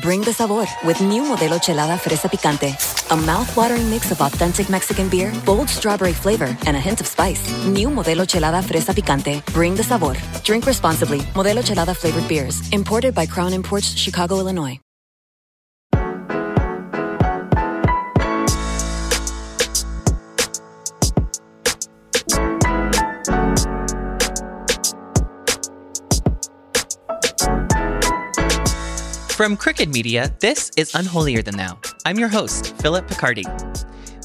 Bring the sabor with new Modelo Chelada Fresa Picante. A mouth-watering mix of authentic Mexican beer, bold strawberry flavor, and a hint of spice. New Modelo Chelada Fresa Picante. Bring the sabor. Drink responsibly. Modelo Chelada flavored beers. Imported by Crown Imports, Chicago, Illinois. From Crooked Media, this is Unholier Than Thou. I'm your host, Philip Picardi.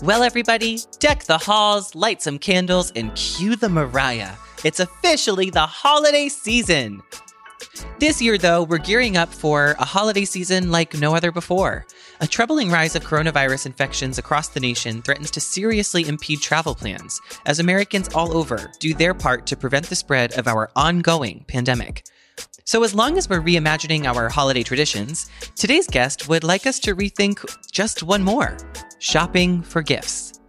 Well, everybody, deck the halls, light some candles, and cue the Mariah. It's officially the holiday season. This year, though, we're gearing up for a holiday season like no other before. A troubling rise of coronavirus infections across the nation threatens to seriously impede travel plans as Americans all over do their part to prevent the spread of our ongoing pandemic. So, as long as we're reimagining our holiday traditions, today's guest would like us to rethink just one more shopping for gifts.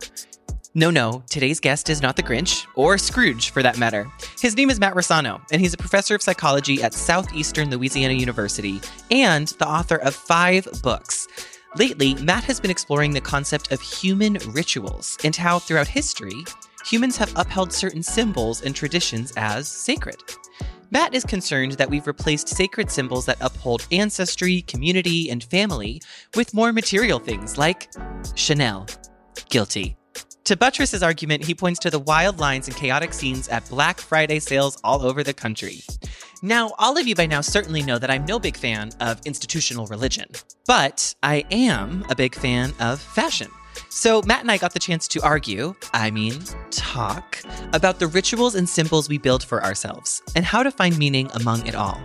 No, no, today's guest is not the Grinch, or Scrooge for that matter. His name is Matt Rossano, and he's a professor of psychology at Southeastern Louisiana University and the author of five books. Lately, Matt has been exploring the concept of human rituals and how, throughout history, humans have upheld certain symbols and traditions as sacred. Matt is concerned that we've replaced sacred symbols that uphold ancestry, community, and family with more material things like Chanel. Guilty. To buttress his argument, he points to the wild lines and chaotic scenes at Black Friday sales all over the country. Now, all of you by now certainly know that I'm no big fan of institutional religion, but I am a big fan of fashion. So, Matt and I got the chance to argue, I mean, talk, about the rituals and symbols we build for ourselves and how to find meaning among it all.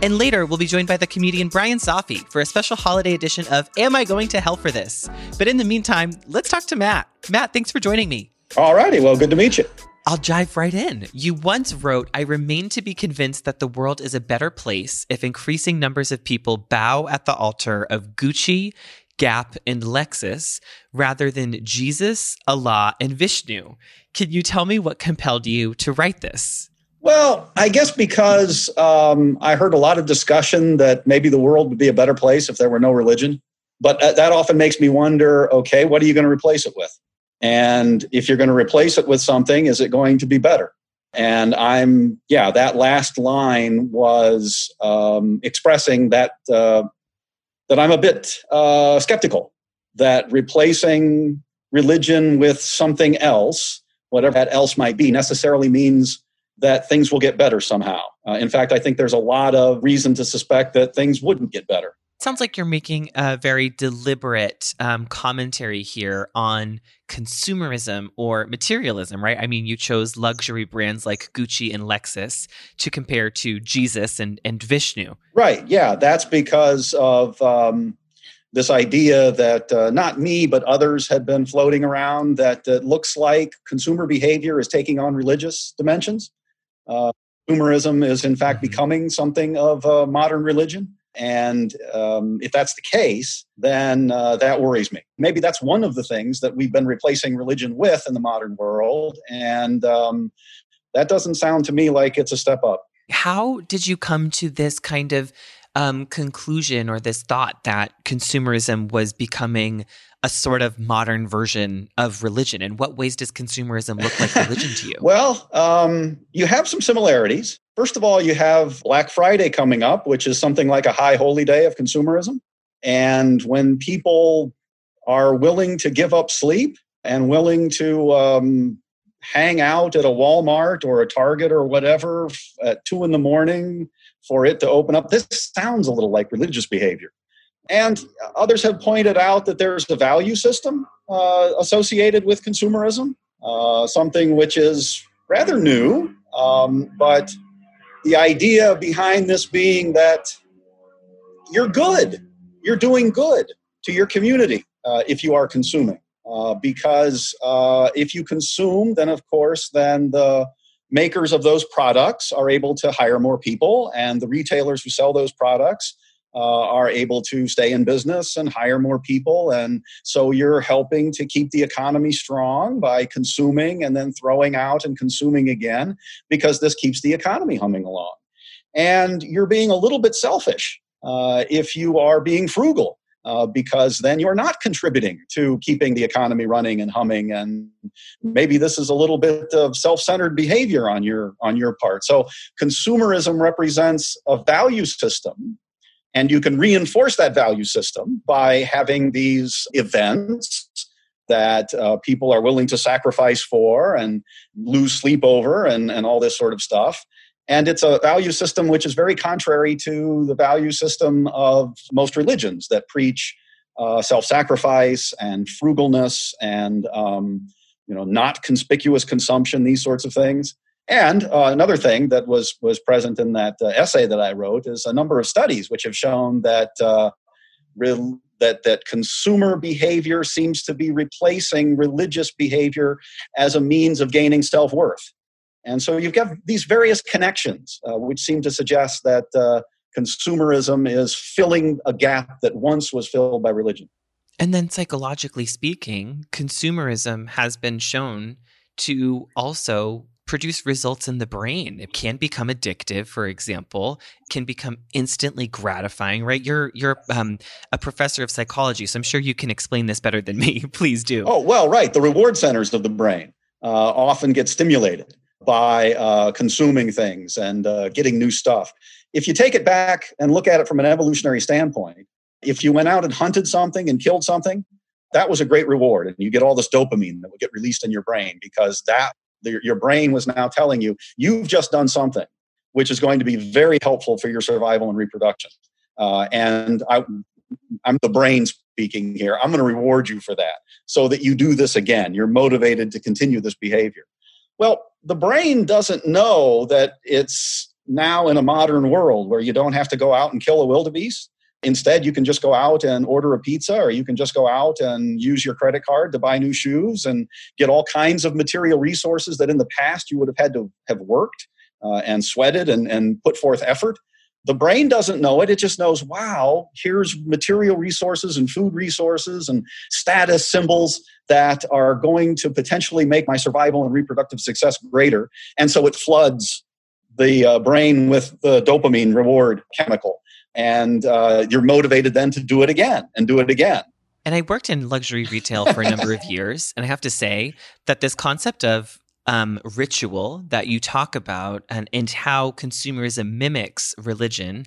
And later, we'll be joined by the comedian Brian Safi for a special holiday edition of Am I Going to Hell for This? But in the meantime, let's talk to Matt. Matt, thanks for joining me. All righty. Well, good to meet you. I'll dive right in. You once wrote, I remain to be convinced that the world is a better place if increasing numbers of people bow at the altar of Gucci, Gap, and Lexus rather than Jesus, Allah, and Vishnu. Can you tell me what compelled you to write this? Well, I guess because um, I heard a lot of discussion that maybe the world would be a better place if there were no religion. But that often makes me wonder okay, what are you going to replace it with? And if you're going to replace it with something, is it going to be better? And I'm, yeah, that last line was um, expressing that uh, that I'm a bit uh, skeptical that replacing religion with something else, whatever that else might be, necessarily means that things will get better somehow. Uh, in fact, I think there's a lot of reason to suspect that things wouldn't get better. Sounds like you're making a very deliberate um, commentary here on consumerism or materialism, right? I mean, you chose luxury brands like Gucci and Lexus to compare to Jesus and, and Vishnu. Right. Yeah. That's because of um, this idea that uh, not me, but others had been floating around that it looks like consumer behavior is taking on religious dimensions. Uh, consumerism is, in fact, mm-hmm. becoming something of a modern religion. And um, if that's the case, then uh, that worries me. Maybe that's one of the things that we've been replacing religion with in the modern world. And um, that doesn't sound to me like it's a step up. How did you come to this kind of um, conclusion or this thought that consumerism was becoming a sort of modern version of religion? In what ways does consumerism look like religion to you? well, um, you have some similarities. First of all, you have Black Friday coming up, which is something like a high holy day of consumerism. And when people are willing to give up sleep and willing to um, hang out at a Walmart or a Target or whatever at two in the morning for it to open up, this sounds a little like religious behavior. And others have pointed out that there's a value system uh, associated with consumerism, uh, something which is rather new, um, but the idea behind this being that you're good, you're doing good to your community uh, if you are consuming. Uh, because uh, if you consume, then of course, then the makers of those products are able to hire more people, and the retailers who sell those products uh, are able to stay in business and hire more people. And so you're helping to keep the economy strong by consuming and then throwing out and consuming again because this keeps the economy humming along. And you're being a little bit selfish uh, if you are being frugal. Uh, because then you're not contributing to keeping the economy running and humming and maybe this is a little bit of self-centered behavior on your on your part so consumerism represents a value system and you can reinforce that value system by having these events that uh, people are willing to sacrifice for and lose sleep over and, and all this sort of stuff. And it's a value system which is very contrary to the value system of most religions that preach uh, self-sacrifice and frugalness and um, you know not conspicuous consumption, these sorts of things. And uh, another thing that was was present in that uh, essay that I wrote is a number of studies which have shown that uh, re- that that consumer behavior seems to be replacing religious behavior as a means of gaining self worth. And so you've got these various connections, uh, which seem to suggest that uh, consumerism is filling a gap that once was filled by religion. And then, psychologically speaking, consumerism has been shown to also produce results in the brain. It can become addictive, for example, can become instantly gratifying, right? You're you're um, a professor of psychology, so I'm sure you can explain this better than me. Please do. Oh, well, right. The reward centers of the brain uh, often get stimulated by uh, consuming things and uh, getting new stuff. If you take it back and look at it from an evolutionary standpoint, if you went out and hunted something and killed something, that was a great reward. And you get all this dopamine that would get released in your brain because that your brain was now telling you you've just done something which is going to be very helpful for your survival and reproduction. Uh, and I, i'm the brain speaking here. I'm going to reward you for that so that you do this again. You're motivated to continue this behavior. Well the brain doesn't know that it's now in a modern world where you don't have to go out and kill a wildebeest Instead, you can just go out and order a pizza, or you can just go out and use your credit card to buy new shoes and get all kinds of material resources that in the past you would have had to have worked uh, and sweated and, and put forth effort. The brain doesn't know it. It just knows, wow, here's material resources and food resources and status symbols that are going to potentially make my survival and reproductive success greater. And so it floods the uh, brain with the dopamine reward chemical and uh, you're motivated then to do it again and do it again. And I worked in luxury retail for a number of years, and I have to say that this concept of um, ritual that you talk about and, and how consumerism mimics religion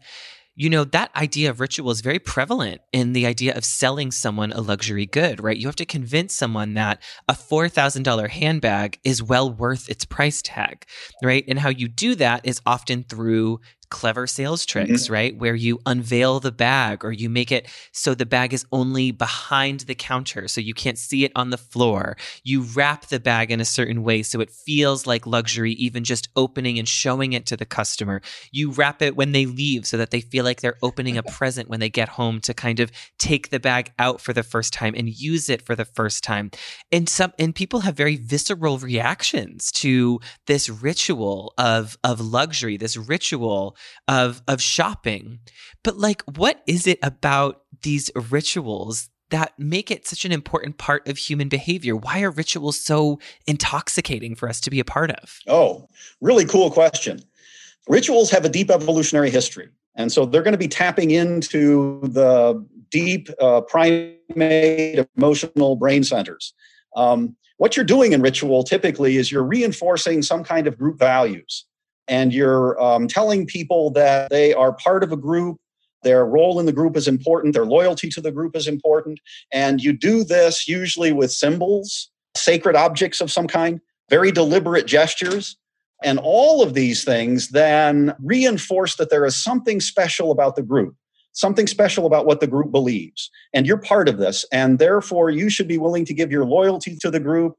you know, that idea of ritual is very prevalent in the idea of selling someone a luxury good, right? You have to convince someone that a $4,000 handbag is well worth its price tag, right? And how you do that is often through clever sales tricks, mm-hmm. right? Where you unveil the bag or you make it so the bag is only behind the counter so you can't see it on the floor. You wrap the bag in a certain way so it feels like luxury, even just opening and showing it to the customer. You wrap it when they leave so that they feel like they're opening a present when they get home to kind of take the bag out for the first time and use it for the first time. And some and people have very visceral reactions to this ritual of of luxury, this ritual of of shopping. But like what is it about these rituals that make it such an important part of human behavior? Why are rituals so intoxicating for us to be a part of? Oh, really cool question. Rituals have a deep evolutionary history. And so they're going to be tapping into the deep uh, primate emotional brain centers. Um, what you're doing in ritual typically is you're reinforcing some kind of group values and you're um, telling people that they are part of a group their role in the group is important their loyalty to the group is important and you do this usually with symbols sacred objects of some kind very deliberate gestures and all of these things then reinforce that there is something special about the group something special about what the group believes and you're part of this and therefore you should be willing to give your loyalty to the group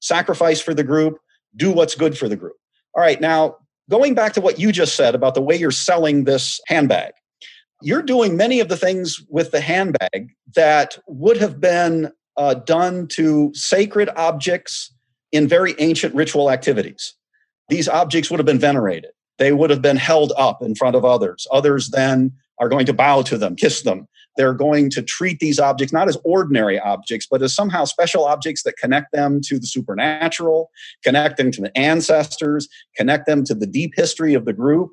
sacrifice for the group do what's good for the group. All right now going back to what you just said about the way you're selling this handbag, you're doing many of the things with the handbag that would have been uh, done to sacred objects in very ancient ritual activities. These objects would have been venerated. They would have been held up in front of others. Others then are going to bow to them, kiss them, they're going to treat these objects not as ordinary objects, but as somehow special objects that connect them to the supernatural, connect them to the ancestors, connect them to the deep history of the group.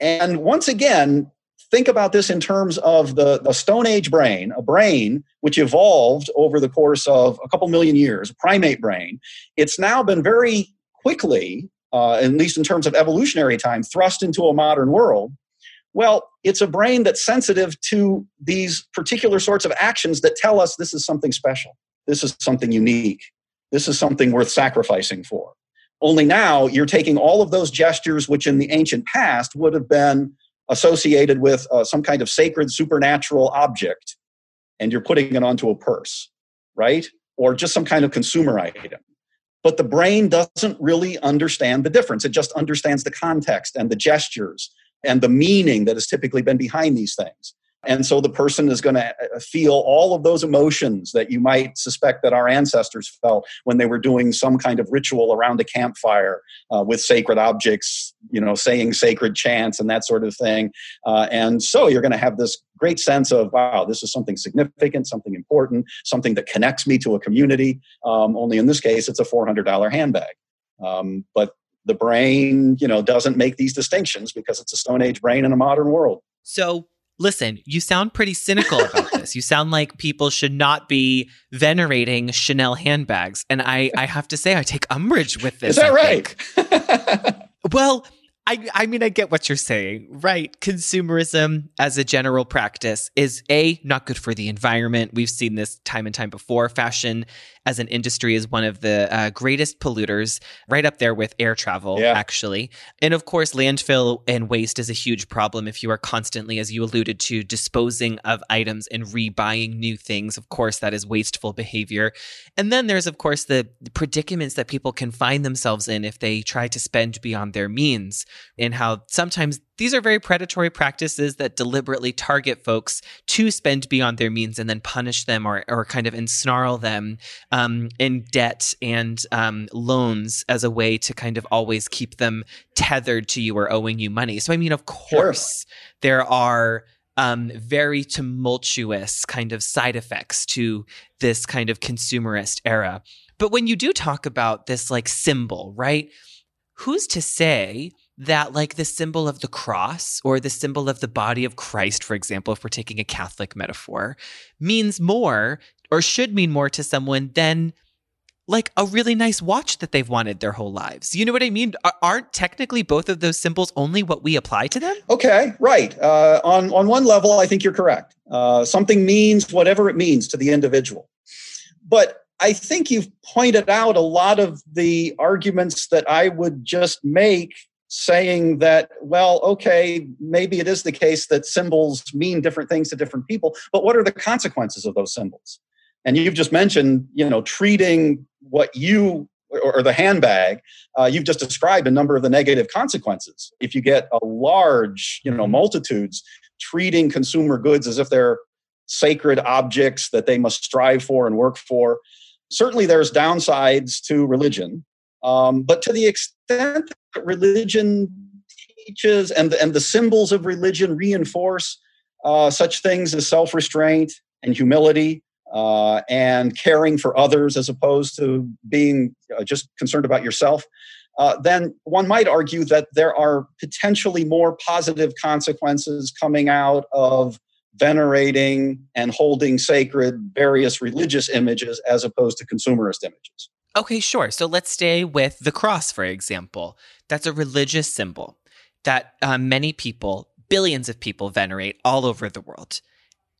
And once again, think about this in terms of the, the Stone Age brain, a brain which evolved over the course of a couple million years, a primate brain. It's now been very quickly, uh, at least in terms of evolutionary time, thrust into a modern world. Well, it's a brain that's sensitive to these particular sorts of actions that tell us this is something special, this is something unique, this is something worth sacrificing for. Only now you're taking all of those gestures, which in the ancient past would have been associated with uh, some kind of sacred supernatural object, and you're putting it onto a purse, right? Or just some kind of consumer item. But the brain doesn't really understand the difference. It just understands the context and the gestures and the meaning that has typically been behind these things. And so the person is going to uh, feel all of those emotions that you might suspect that our ancestors felt when they were doing some kind of ritual around a campfire uh, with sacred objects, you know, saying sacred chants and that sort of thing. Uh, and so you're going to have this great sense of, wow, this is something significant, something important, something that connects me to a community. Um, only in this case, it's a $400 handbag. Um, but the brain you know doesn't make these distinctions because it's a stone age brain in a modern world. So listen you sound pretty cynical about this. You sound like people should not be venerating chanel handbags. And i i have to say i take umbrage with this is that I right? Well I, I mean, I get what you're saying, right? Consumerism as a general practice is A, not good for the environment. We've seen this time and time before. Fashion as an industry is one of the uh, greatest polluters, right up there with air travel, yeah. actually. And of course, landfill and waste is a huge problem if you are constantly, as you alluded to, disposing of items and rebuying new things. Of course, that is wasteful behavior. And then there's, of course, the predicaments that people can find themselves in if they try to spend beyond their means, and how sometimes these are very predatory practices that deliberately target folks to spend beyond their means and then punish them or, or kind of ensnarl them um, in debt and um, loans as a way to kind of always keep them tethered to you or owing you money. So, I mean, of course, sure. there are um, very tumultuous kind of side effects to this kind of consumerist era. But when you do talk about this like symbol, right? Who's to say that like the symbol of the cross or the symbol of the body of Christ, for example, if we're taking a Catholic metaphor, means more or should mean more to someone than like a really nice watch that they've wanted their whole lives. You know what I mean? Aren't technically both of those symbols only what we apply to them? Okay, right. Uh, on on one level, I think you're correct. Uh, something means whatever it means to the individual, but I think you've pointed out a lot of the arguments that I would just make saying that, well, okay, maybe it is the case that symbols mean different things to different people, but what are the consequences of those symbols? And you've just mentioned, you know, treating what you or, the handbag, uh, you've just described a number of the negative consequences. If you get a large, you know, multitudes treating consumer goods as if they're sacred objects that they must strive for and work for, certainly there's downsides to religion. Um, but to the extent religion teaches and the, and the symbols of religion reinforce uh, such things as self restraint and humility uh, and caring for others as opposed to being uh, just concerned about yourself, uh, then one might argue that there are potentially more positive consequences coming out of venerating and holding sacred various religious images as opposed to consumerist images. Okay, sure. So let's stay with the cross, for example. That's a religious symbol that uh, many people, billions of people, venerate all over the world.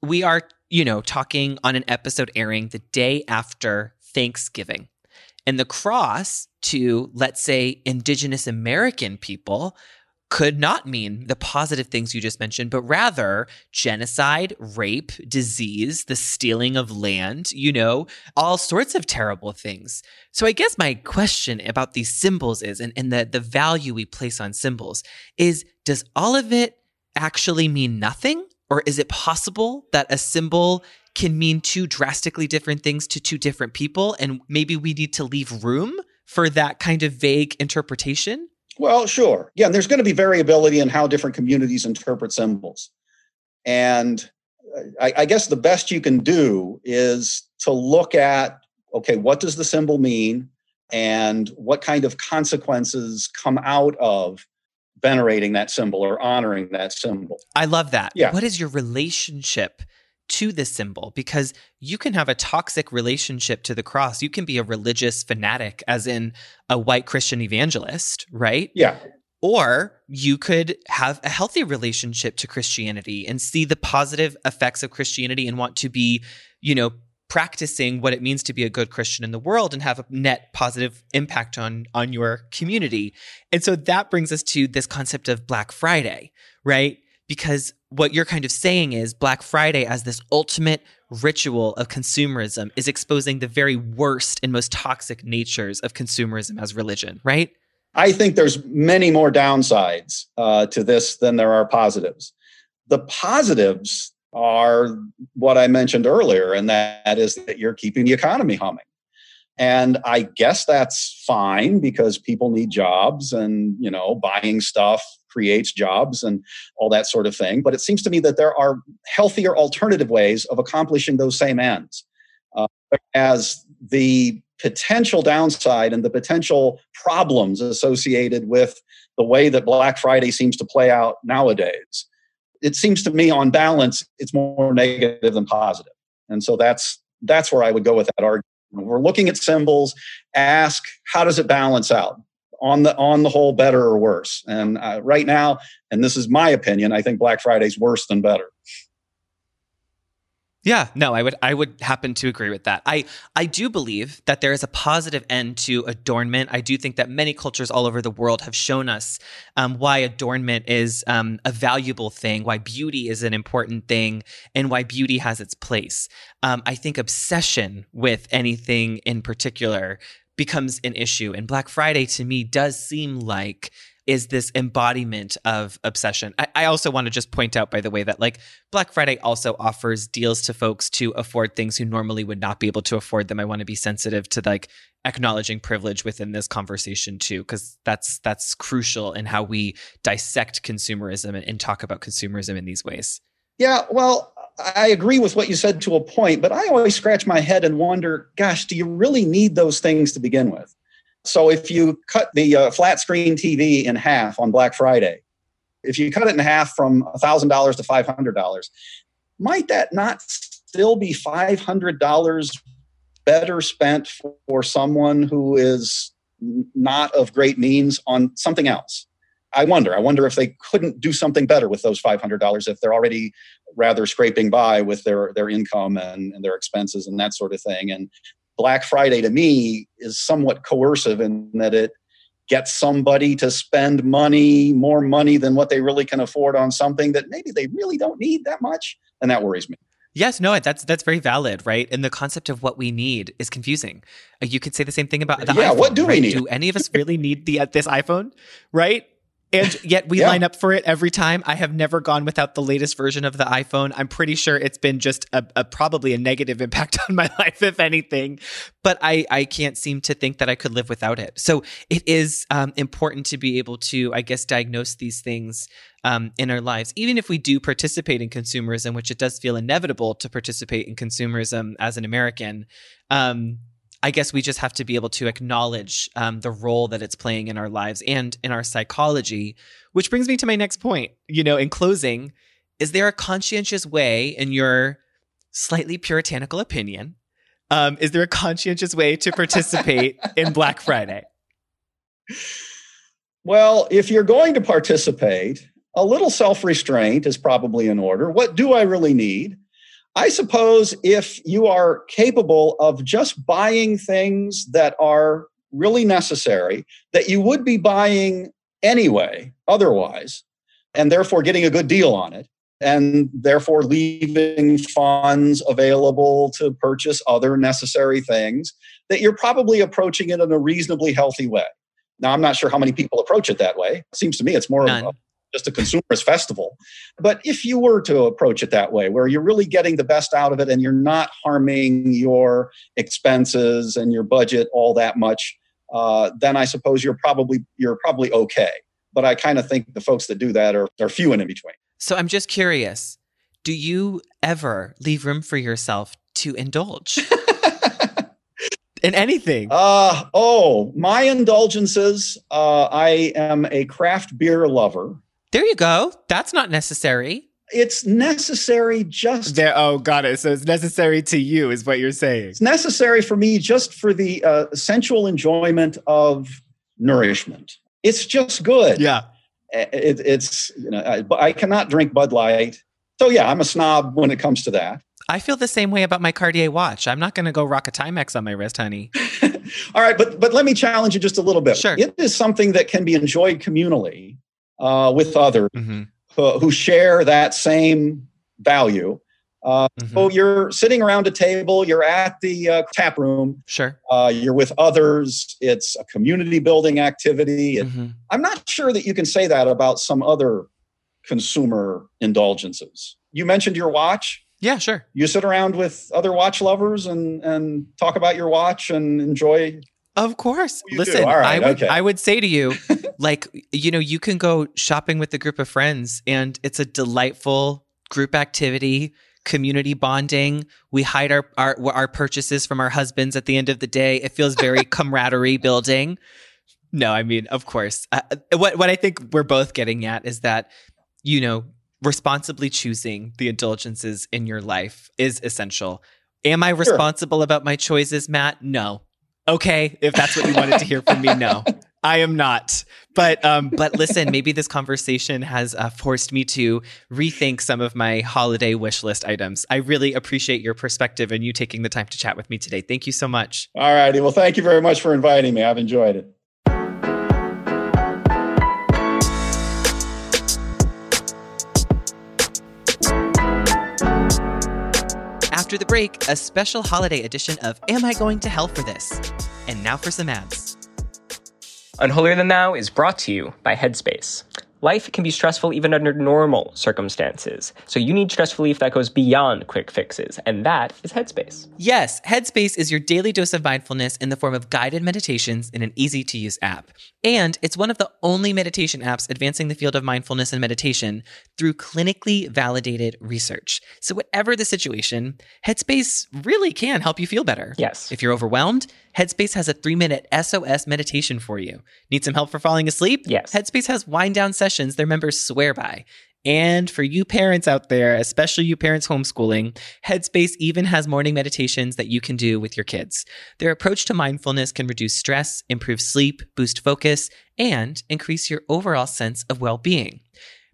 We are, you know, talking on an episode airing the day after Thanksgiving. And the cross to, let's say, Indigenous American people could not mean the positive things you just mentioned, but rather genocide, rape, disease, the stealing of land, you know, all sorts of terrible things. So I guess my question about these symbols is, and, and the, the value we place on symbols, is does all of it actually mean nothing? Or is it possible that a symbol can mean two drastically different things to two different people? And maybe we need to leave room for that kind of vague interpretation? Well, sure. Yeah, and there's going to be variability in how different communities interpret symbols. And uh, I, I, guess the best you can do is to look at okay, what does the symbol mean? And what kind of consequences come out of venerating that symbol or honoring that symbol. I love that. Yeah. What is your relationship to this symbol? Because you can have a toxic relationship to the cross. You can be a religious fanatic, as in a white Christian evangelist, right? Yeah. Or you could have a healthy relationship to Christianity and see the positive effects of Christianity and want to be, you know, practicing what it means to be a good Christian in the world and have a net positive impact on on your community. And so that brings us to this concept of Black Friday, right? Because what you're kind of saying is Black Friday as this ultimate ritual of consumerism is exposing the very worst and most toxic natures of consumerism as religion, right? I think there's many more downsides uh, to this than there are positives. The positives are what I mentioned earlier, and that is that you're keeping the economy humming. And I guess that's fine because people need jobs and, you know, buying stuff creates jobs and all that sort of thing. But it seems to me that there are healthier alternative ways of accomplishing those same ends. Uh, as the potential downside and the potential problems associated with the way that Black Friday seems to play out nowadays it seems to me on balance it's more negative than positive. and so that's that's where i would go with that argument we're looking at symbols ask how does it balance out on the on the whole better or worse and uh, right now and this is my opinion i think black friday's worse than better yeah, no, I would I would happen to agree with that. I I do believe that there is a positive end to adornment. I do think that many cultures all over the world have shown us um, why adornment is um, a valuable thing, why beauty is an important thing, and why beauty has its place. Um, I think obsession with anything in particular becomes an issue, and Black Friday to me does seem like is this embodiment of obsession. I, I, also want to just point out, by the way, that like Black Friday also offers deals to folks to afford things who normally would not be able to afford them. I want to be sensitive to like acknowledging privilege within this conversation too, because that's that's crucial in how we dissect consumerism and, and talk about consumerism in these ways. Yeah, well, I agree with what you said to a point, but I always scratch my head and wonder, gosh, do you really need those things to begin with? So if you cut the uh, flat screen TV in half on Black Friday, if you cut it in half from $1,000 to $500, might that not still be $500 better spent for someone who is not of great means on something else? I wonder. I wonder if they couldn't do something better with those $500 if they're already rather scraping by with their, their income and, and their expenses and that sort of thing. And Black Friday to me is somewhat coercive in that it gets somebody to spend money, more money than what they really can afford on something that maybe they really don't need that much. And that worries me. Yes, no, that's that's very valid, right? And the concept of what we need is confusing. You could say the same thing about the yeah, iPhone. what do right? we need? Do any of us really need the uh, this iPhone, right? And yet we yeah. line up for it every time. I have never gone without the latest version of the iPhone. I'm pretty sure it's been just a, a, probably a negative impact on my life, if anything. But I, I can't seem to think that I could live without it. So it is um, important to be able to, I guess, diagnose these things um, in our lives, even if we do participate in consumerism, which it does feel inevitable to participate in consumerism as an American. Um, I guess we just have to be able to acknowledge um, the role that it's playing in our lives and in our psychology. Which brings me to my next point. You know, in closing, is there a conscientious way, in your slightly puritanical opinion, um, is there a conscientious way to participate in Black Friday? Well, if you're going to participate, a little self restraint is probably in order. What do I really need? I suppose if you are capable of just buying things that are really necessary, that you would be buying anyway, otherwise, and therefore getting a good deal on it, and therefore leaving funds available to purchase other necessary things, that you're probably approaching it in a reasonably healthy way. Now, I'm not sure how many people approach it that way. It seems to me it's more None. of a just a consumerist festival. But if you were to approach it that way, where you're really getting the best out of it and you're not harming your expenses and your budget all that much, uh, then I suppose you're probably you're probably okay. But I kind of think the folks that do that are, are few and in between. So I'm just curious, do you ever leave room for yourself to indulge? in anything? Uh, oh, my indulgences. Uh, I am a craft beer lover. There you go. That's not necessary. It's necessary just. There, oh, got it. So it's necessary to you, is what you're saying. It's necessary for me just for the uh, sensual enjoyment of nourishment. It's just good. Yeah. It, it's you know I, I cannot drink Bud Light. So yeah, I'm a snob when it comes to that. I feel the same way about my Cartier watch. I'm not going to go rock a Timex on my wrist, honey. All right, but but let me challenge you just a little bit. Sure. It is something that can be enjoyed communally uh, with others Mm-hmm. who, who share that same value. Uh, Mhm. So you're sitting around a table, you're at the uh, tap room, Sure. uh, you're with others. It's a community building activity. It- Mhm. I'm not sure that you can say that about some other consumer indulgences. You mentioned your watch. Yeah, sure. You sit around with other watch lovers and and talk about your watch and enjoy. Of course. You. Listen, right, I would okay. I would say to you, like, you know, you can go shopping with a group of friends and it's a delightful group activity, community bonding. We hide our our, our purchases from our husbands at the end of the day. It feels very camaraderie building. No, I mean, of course. Uh, what what I think we're both getting at is that, you know, responsibly choosing the indulgences in your life is essential. Am I responsible about my choices, Matt? No. Okay, if that's what you wanted to hear from me, no. I am not. But um but listen, maybe this conversation has uh, forced me to rethink some of my holiday wish list items. I really appreciate your perspective and you taking the time to chat with me today. Thank you so much. All righty. Well, thank you very much for inviting me. I've enjoyed it. After the break, a special holiday edition of Am I Going to Hell for This? And now for some ads. Unholier Than Thou is brought to you by Headspace. Life can be stressful even under normal circumstances, so you need stress relief that goes beyond quick fixes, and that is Headspace. Yes, Headspace is your daily dose of mindfulness in the form of guided meditations in an easy to use app. And it's one of the only meditation apps advancing the field of mindfulness and meditation through clinically validated research. So, whatever the situation, Headspace really can help you feel better. Yes. If you're overwhelmed, Headspace has a three minute SOS meditation for you. Need some help for falling asleep? Yes. Headspace has wind down sessions their members swear by. And for you parents out there, especially you parents homeschooling, Headspace even has morning meditations that you can do with your kids. Their approach to mindfulness can reduce stress, improve sleep, boost focus, and increase your overall sense of well being.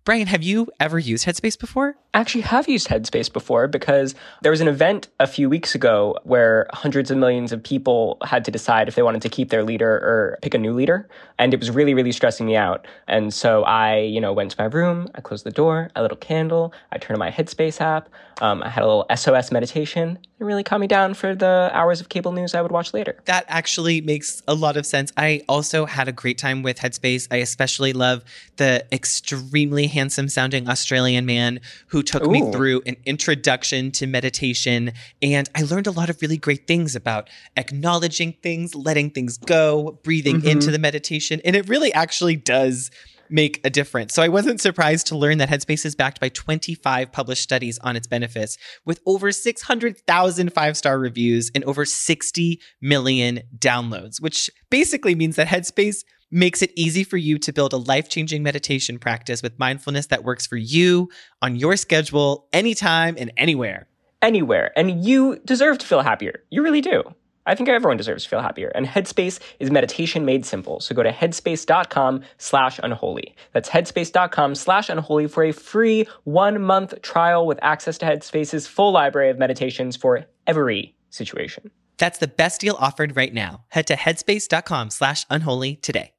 Brian, have you ever used Headspace before? Actually have used Headspace before because there was an event a few weeks ago where hundreds of millions of people had to decide if they wanted to keep their leader or pick a new leader. And it was really, really stressing me out. And so I, you know, went to my room, I closed the door, a candle, I turned on my Headspace app, um, I had a little SOS meditation. It really calmed me down for the hours of cable news I would watch later. That actually makes a lot of sense. I also had a great time with Headspace. I especially love the extremely handsome sounding Australian man who took me through an introduction to meditation. And I learned a lot of really great things about acknowledging things, letting things go, breathing mm-hmm. into the meditation. And it really actually does make a difference. So I wasn't surprised to learn that Headspace is backed by 25 published studies on its benefits with over 600,000 five-star reviews and over 60 million downloads, which basically means that Headspace makes it easy for you to build a life-changing meditation practice with mindfulness that works for you on your schedule anytime and anywhere. anywhere. And you deserve to feel happier. You really do. I think everyone deserves to feel happier. And Headspace is meditation made simple. So go to headspace.com slash unholy. That's headspace.com slash unholy for a free one month trial with access to Headspace's full library of meditations for every situation. That's the best deal offered right now. Head to headspace.com slash unholy today.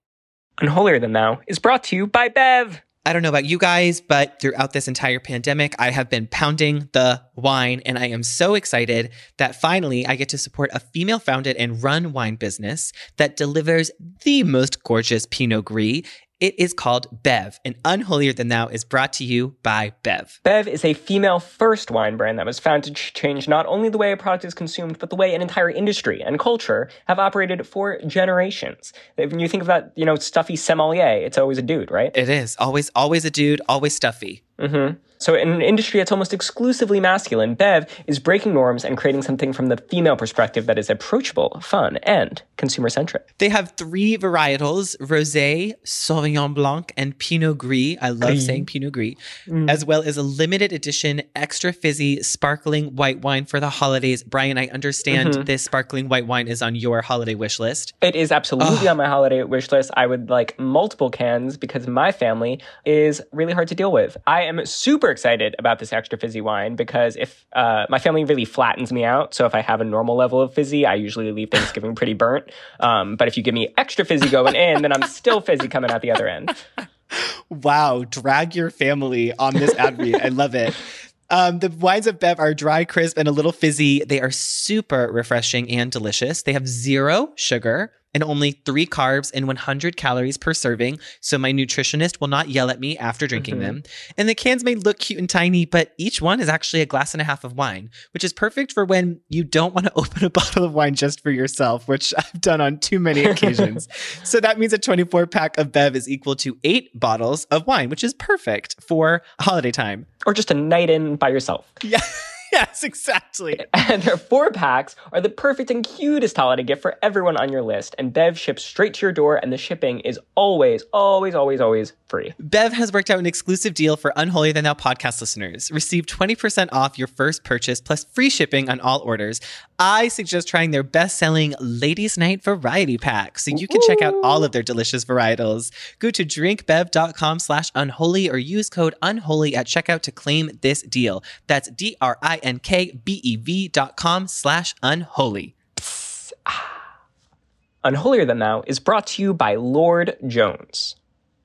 Unholier Than Thou is brought to you by Bev. I don't know about you guys, but throughout this entire pandemic, I have been pounding the wine, and I am so excited that finally I get to support a female founded and run wine business that delivers the most gorgeous Pinot Gris. It is called Bev, and Unholier Than Thou is brought to you by Bev. Bev is a female first wine brand that was founded to change not only the way a product is consumed, but the way an entire industry and culture have operated for generations. When you think of that, you know, stuffy sommelier, it's always a dude, right? It is always, always a dude, always stuffy. Mm-hmm. So, in an industry that's almost exclusively masculine, Bev is breaking norms and creating something from the female perspective that is approachable, fun, and consumer centric. They have three varietals Rosé, Sauvignon Blanc, and Pinot Gris. I love Gris. saying Pinot Gris, as well as a limited edition extra fizzy sparkling white wine for the holidays. Brian, I understand this sparkling white wine is on your holiday wish list. It is absolutely on my holiday wish list. I would like multiple cans because my family is really hard to deal with. I am super excited about this extra fizzy wine because if uh, my family really flattens me out, so if I have a normal level of fizzy, I usually leave Thanksgiving pretty burnt. Um, but if you give me extra fizzy going in, then I'm still fizzy coming out the other end. Wow, drag your family on this ad read. I love it. Um, the wines of Bev are dry, crisp, and a little fizzy. They are super refreshing and delicious. They have zero sugar and only three carbs and 100 calories per serving. So my nutritionist will not yell at me after drinking mm-hmm. them. And the cans may look cute and tiny, but each one is actually a glass and a half of wine, which is perfect for when you don't want to open a bottle of wine just for yourself, which I've done on too many occasions. so that means a 24 pack of Bev is equal to eight bottles of wine, which is perfect for holiday time. Or just a night in by yourself. Yeah. yes, exactly. And their four packs are the perfect and cutest holiday gift for everyone on your list. And Bev ships straight to your door, and the shipping is always, always, always, always free. Bev has worked out an exclusive deal for Unholy Than Thou podcast listeners. Receive 20% off your first purchase plus free shipping on all orders. I suggest trying their best selling Ladies Night Variety Pack so you can check out all of their delicious varietals. Go to drinkbev.com slash unholy or use code unholy at checkout to claim this deal. That's D R I N K B E V dot com slash unholy. Unholier Than Thou is brought to you by Lord Jones.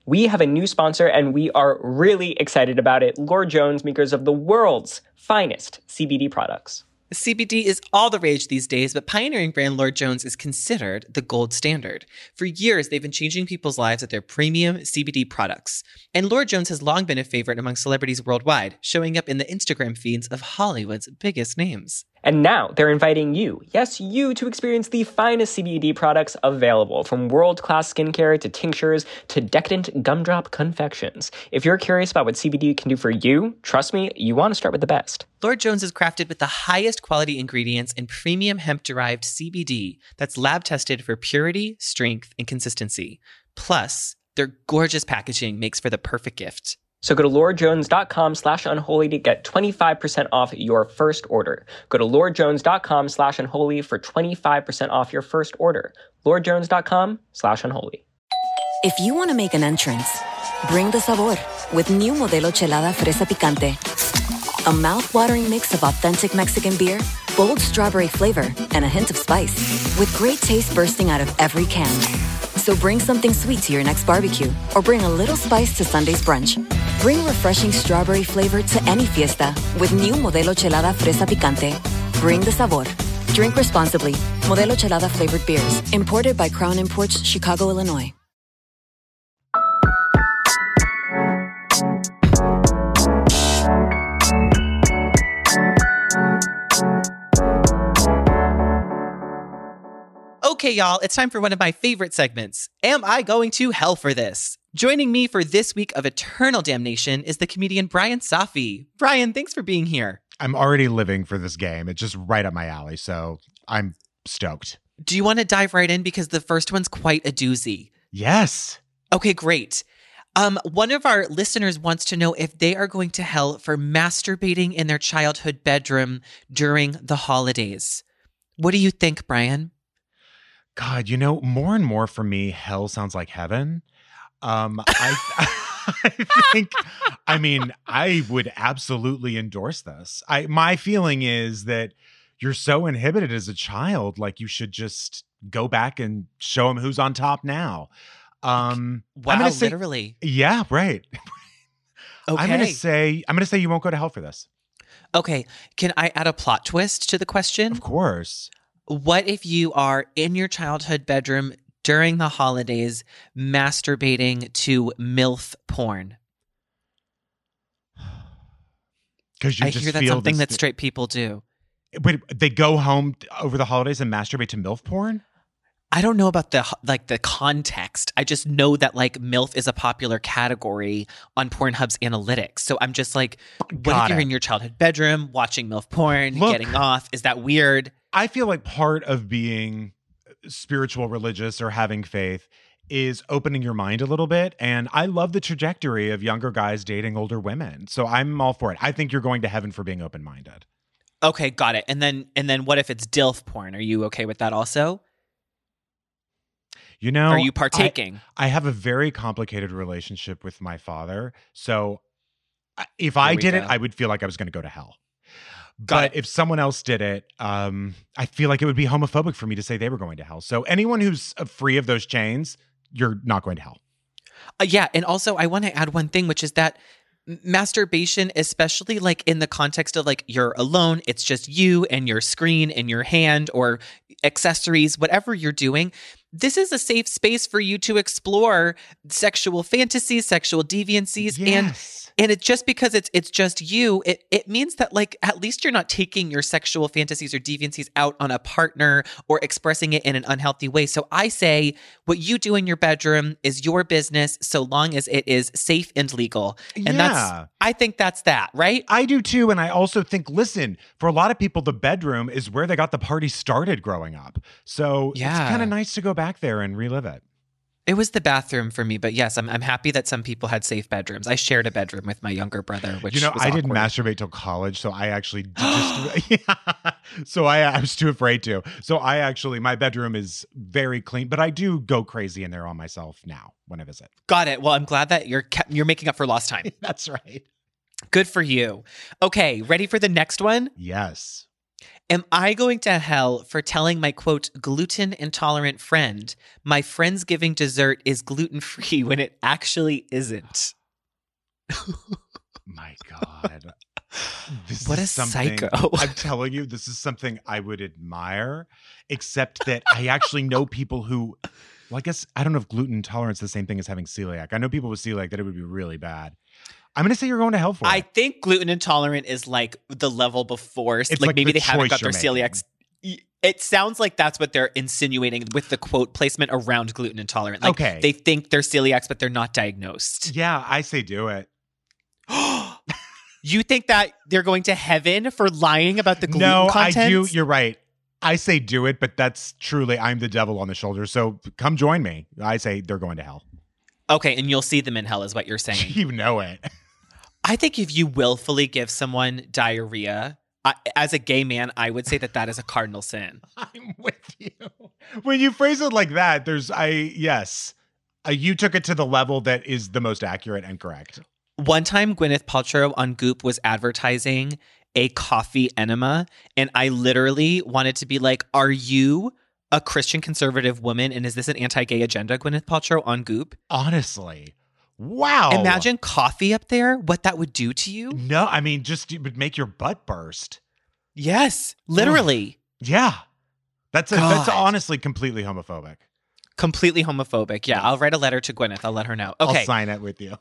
We have a new sponsor and we are really excited about it. Lord Jones, makers of the world's finest CBD products. CBD is all the rage these days, but pioneering brand Lord Jones is considered the gold standard. For years, they've been changing people's lives with their premium CBD products. And Lord Jones has long been a favorite among celebrities worldwide, showing up in the Instagram feeds of Hollywood's biggest names. And now they're inviting you, yes, you, to experience the finest CBD products available, from world class skincare to tinctures to decadent gumdrop confections. If you're curious about what CBD can do for you, trust me, you want to start with the best. Lord Jones is crafted with the highest quality ingredients and premium hemp derived CBD that's lab tested for purity, strength, and consistency. Plus, their gorgeous packaging makes for the perfect gift. So go to lordjones.com slash unholy to get 25% off your first order. Go to lordjones.com slash unholy for 25% off your first order. lordjones.com slash unholy. If you want to make an entrance, bring the sabor with new Modelo Chelada Fresa Picante. A mouth-watering mix of authentic Mexican beer, bold strawberry flavor, and a hint of spice. With great taste bursting out of every can. So bring something sweet to your next barbecue or bring a little spice to Sunday's brunch. Bring refreshing strawberry flavor to any fiesta with new Modelo Chelada Fresa Picante. Bring the sabor. Drink responsibly. Modelo Chelada flavored beers. Imported by Crown Imports, Chicago, Illinois. Okay, y'all, it's time for one of my favorite segments. Am I going to hell for this? Joining me for this week of Eternal Damnation is the comedian Brian Safi. Brian, thanks for being here. I'm already living for this game. It's just right up my alley. So I'm stoked. Do you want to dive right in? Because the first one's quite a doozy. Yes. Okay, great. Um, one of our listeners wants to know if they are going to hell for masturbating in their childhood bedroom during the holidays. What do you think, Brian? God, you know, more and more for me, hell sounds like heaven. Um, I, I think, I mean, I would absolutely endorse this. I, my feeling is that you're so inhibited as a child, like you should just go back and show them who's on top now. Um, Wow, I'm gonna say, literally. yeah, right. Okay. I'm gonna say, I'm gonna say you won't go to hell for this. okay. Can I add a plot twist to the question? Of course. What if you are in your childhood bedroom during the holidays masturbating to MILF porn? Because you I just hear that's something that straight people do. Wait, they go home over the holidays and masturbate to MILF porn? I don't know about the like the context. I just know that like MILF is a popular category on Pornhub's analytics. So I'm just like, what Got if you're it. in your childhood bedroom watching MILF porn, Look. getting off? Is that weird? I feel like part of being spiritual, religious, or having faith is opening your mind a little bit. And I love the trajectory of younger guys dating older women. So I'm all for it. I think you're going to heaven for being open minded. Okay, got it. And then and then what if it's DILF porn? Are you okay with that also? You know, Are you partaking? I have a very complicated relationship with my father. So I- if I did it. I would feel like I was going to go to hell. Got but if someone else did it, um, I feel like it would be homophobic for me to say they were going to hell. So anyone who's uh, free of those chains, you're not going to hell. Uh, yeah, and also I want to add one thing, which is that masturbation, especially like in the context of like you're alone, it's just you and your screen and your hand or accessories, whatever you're doing. This is a safe space for you to explore sexual fantasies, sexual deviancies, and Yes. And it's just because it's it's just you it it means that like at least you're not taking your sexual fantasies or deviancies out on a partner or expressing it in an unhealthy way so i say what you do in your bedroom is your business so long as it is safe and legal and Yeah. that's i think that's that right I do too. And I also think, listen, for a lot of people, the bedroom is where they got the party started growing up. So Yeah. it's kind of nice to go back there and relive it. It was the bathroom for me but yes i'm, I'm happy that some people had safe bedrooms i shared a bedroom with my younger brother which you know, was I didn't masturbate till college, so I actually just yeah. So I, I was too afraid to. So I actually my bedroom is very clean, but I do go crazy in there on myself now when I visit. got it well i'm glad that you're ke- you're making up for lost time That's right. good for you okay ready for the next one Yes. Am I going to hell for telling my quote gluten intolerant friend my friend's giving dessert is gluten free when it actually isn't? My God. This What is a something, psycho. I'm telling you, this is something I would admire, except that I actually know people who, well, I guess, I don't know if gluten intolerance is the same thing as having celiac. I know people with celiac that it would be really bad. I'm going to say you're going to hell for I it. think gluten intolerant is like the level before. It's like, like maybe the they haven't got their celiac. It sounds like that's what they're insinuating with the quote placement around gluten intolerant. Like Okay. they think they're celiacs, but they're not diagnosed. Yeah, I say do it. you think that they're going to heaven for lying about the gluten no, content? I do. You're right. I say do it, but that's truly, I'm the devil on the shoulder. So come join me. I say they're going to hell. Okay, and you'll see them in hell, is what you're saying. You know it. I think if you willfully give someone diarrhea, I, as a gay man, I would say that that is a cardinal sin. I'm with you. When you phrase it like that, there's, I, yes, uh, you took it to the level that is the most accurate and correct. One time, Gwyneth Paltrow on Goop was advertising a coffee enema, and I literally wanted to be like, "Are you a Christian conservative woman? And is this an anti-gay agenda?" Gwyneth Paltrow on Goop. Honestly. Wow. Imagine coffee up there. What that would do to you? No, I mean, just it would make your butt burst. Yes, literally. Yeah. That's a, that's honestly completely homophobic. Completely homophobic. Yeah, I'll write a letter to Gwyneth. I'll let her know. Okay. I'll sign it with you.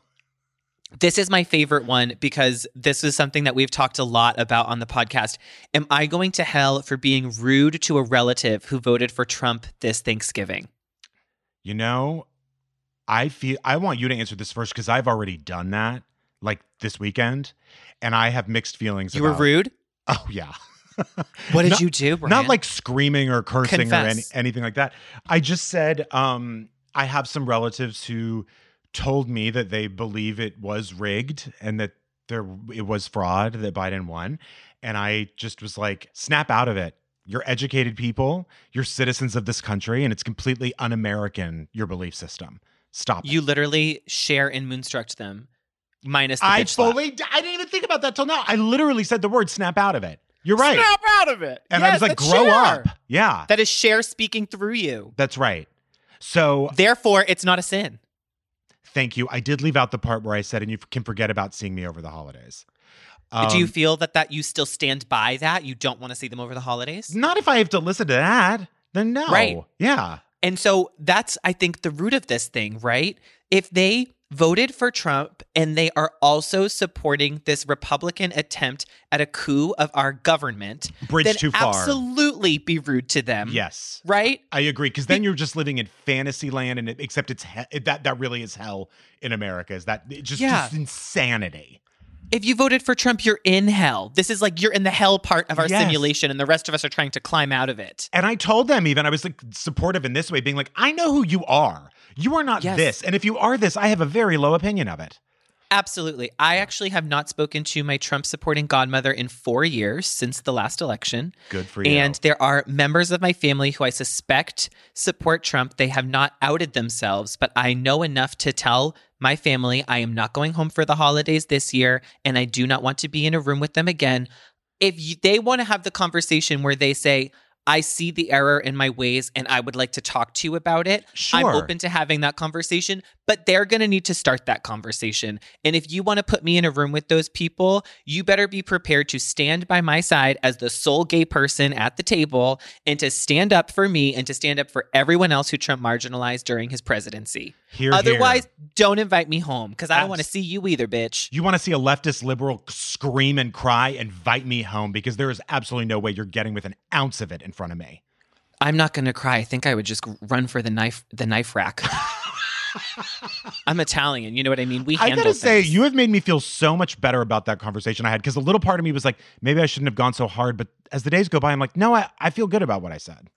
This is my favorite one because this is something that we've talked a lot about on the podcast. Am I going to hell for being rude to a relative who voted for Trump this Thanksgiving? You know, I feel I want you to answer this first because I've already done that like this weekend, and I have mixed feelings. You were rude? Oh yeah. What did Not- you do? Brian? Not like screaming or cursing or any, anything like that. I just said um, I have some relatives who told me that they believe it was rigged and that there it was fraud that Biden won, and I just was like, snap out of it. You're educated people. You're citizens of this country, and it's completely un-American. Your belief system. Stop. it. you literally Cher and Moonstruck them, minus the I fully. I didn't even think about that till now. I literally said the word "snap out of it." You're right, Snap out of it. and I was like, "Grow Cher. up." Yeah, That is Cher speaking through you. that's right. So Therefore, it's not a sin. Thank you. I did leave out the part where I said, and you can forget about seeing me over the holidays. do you Um, feel that that you still stand by that? You don't want to see them over the holidays? Not if I have to listen to that. Then no. Right. Yeah. And so that's, I think, the root of this thing, right? If they voted for Trump and they are also supporting this Republican attempt at a coup of our government, Bridge then too far. absolutely be rude to them. Yes. Right? I agree because then you're just living in fantasy land, and it, except it's he- that that really is hell in America. Is that just Yeah. just insanity? If you voted for Trump, you're in hell. This is like you're in the hell part of our Yes. simulation, and the rest of us are trying to climb out of it. And I told them even I was like supportive in this way, being like, I know who you are. You are not Yes. this, and if you are this, I have a very low opinion of it. Absolutely. I actually have not spoken to my Trump supporting godmother in four years since the last election. Good for you. And there are members of my family who I suspect support Trump. They have not outed themselves, but I know enough to tell my family I am not going home for the holidays this year and I do not want to be in a room with them again. If you, they want to have the conversation where they say, I see the error in my ways and I would like to talk to you about it. I'm open to having that conversation, but they're going to need to start that conversation. And if you want to put me in a room with those people, you better be prepared to stand by my side as the sole gay person at the table and to stand up for me and to stand up for everyone else who Trump marginalized during his presidency. Here, Otherwise, here. don't invite me home because I don't want to see you either, bitch. you want to see a leftist liberal scream and cry, invite me home because there is absolutely no way you're getting with an ounce of it in front of me. I'm not going to cry. I think I would just run for the knife the knife rack. I'm Italian, you know what I mean? We I gotta say, things. you have made me feel so much better about that conversation I had because a little part of me was like, maybe I shouldn't have gone so hard. But as the days go by, I'm like, no, I, I feel good about what I said.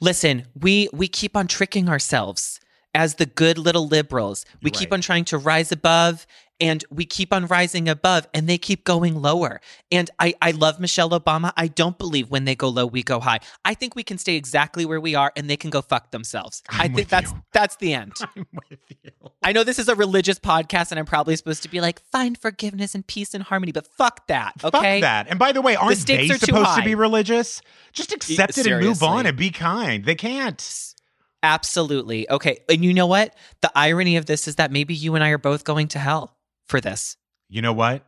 Listen, we we keep on tricking ourselves as the good little liberals. We keep on trying to rise above and we keep on rising above and they keep going lower. And I I love Michelle Obama. I don't believe when they go low we go high. I think we can stay exactly where we are and they can go fuck themselves. i I'm think that's you. that's the end. I'm with you. I know this is a religious podcast and I'm probably supposed to be like find forgiveness and peace and harmony, but fuck that, okay? Fuck that. And by the way, aren't stakes they are supposed to be religious? Just accept it and move on and be kind. They can't. Absolutely. Okay. And you know what? The irony of this is that maybe you and I are both going to hell for this. You know what?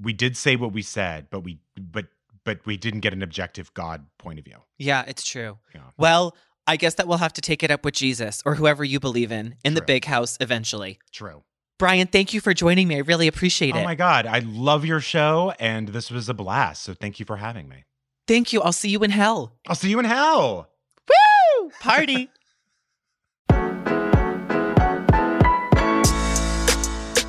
We did say what we said, but we but but we didn't get an objective God point of view. Yeah, it's true. Yeah. Well, I guess that we'll have to take it up with Jesus or whoever you believe in in the big house eventually. True. Brian, thank you for joining me. I really appreciate oh it. Oh my God. I love your show and this was a blast. So thank you for having me. Thank you. I'll see you in hell. I'll see you in hell. Woo! Party.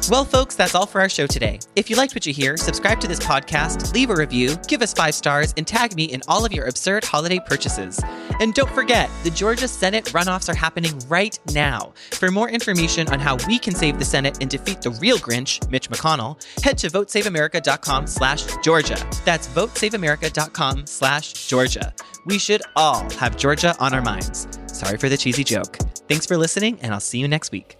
Well, folks, that's all for our show today. If you liked what you hear, subscribe to this podcast, leave a review, give us five stars, and tag me in all of your absurd holiday purchases. And don't forget, the Georgia Senate runoffs are happening right now. For more information on how we can save the Senate and defeat the real Grinch, Mitch McConnell, head to votesaveamerica.com slash Georgia. That's votesaveamerica.com slash Georgia. We should all have Georgia on our minds. Sorry for the cheesy joke. Thanks for listening, and I'll see you next week.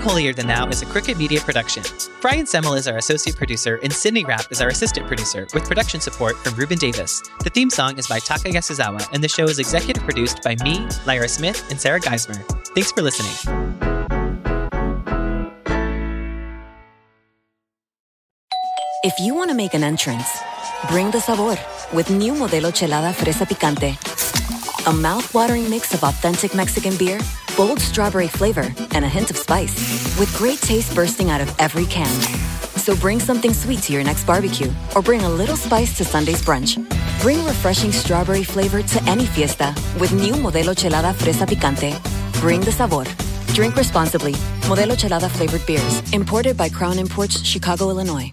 Holier Than Thou is a Crooked Media production. Brian Semmel is our associate producer, and Sydney Rapp is our assistant producer, with production support from Ruben Davis. The theme song is by Taka Yasuzawa, and the show is executive produced by me, Lyra Smith, and Sarah Geismer. Thanks for listening. If you want to make an entrance, bring the sabor with new Modelo Chelada Fresa Picante. A mouth-watering mix of authentic Mexican beer, bold strawberry flavor, and a hint of spice. With great taste bursting out of every can. So bring something sweet to your next barbecue, or bring a little spice to Sunday's brunch. Bring refreshing strawberry flavor to any fiesta with new Modelo Chelada Fresa Picante. Bring the sabor. Drink responsibly. Modelo Chelada flavored beers, imported by Crown Imports, Chicago, Illinois.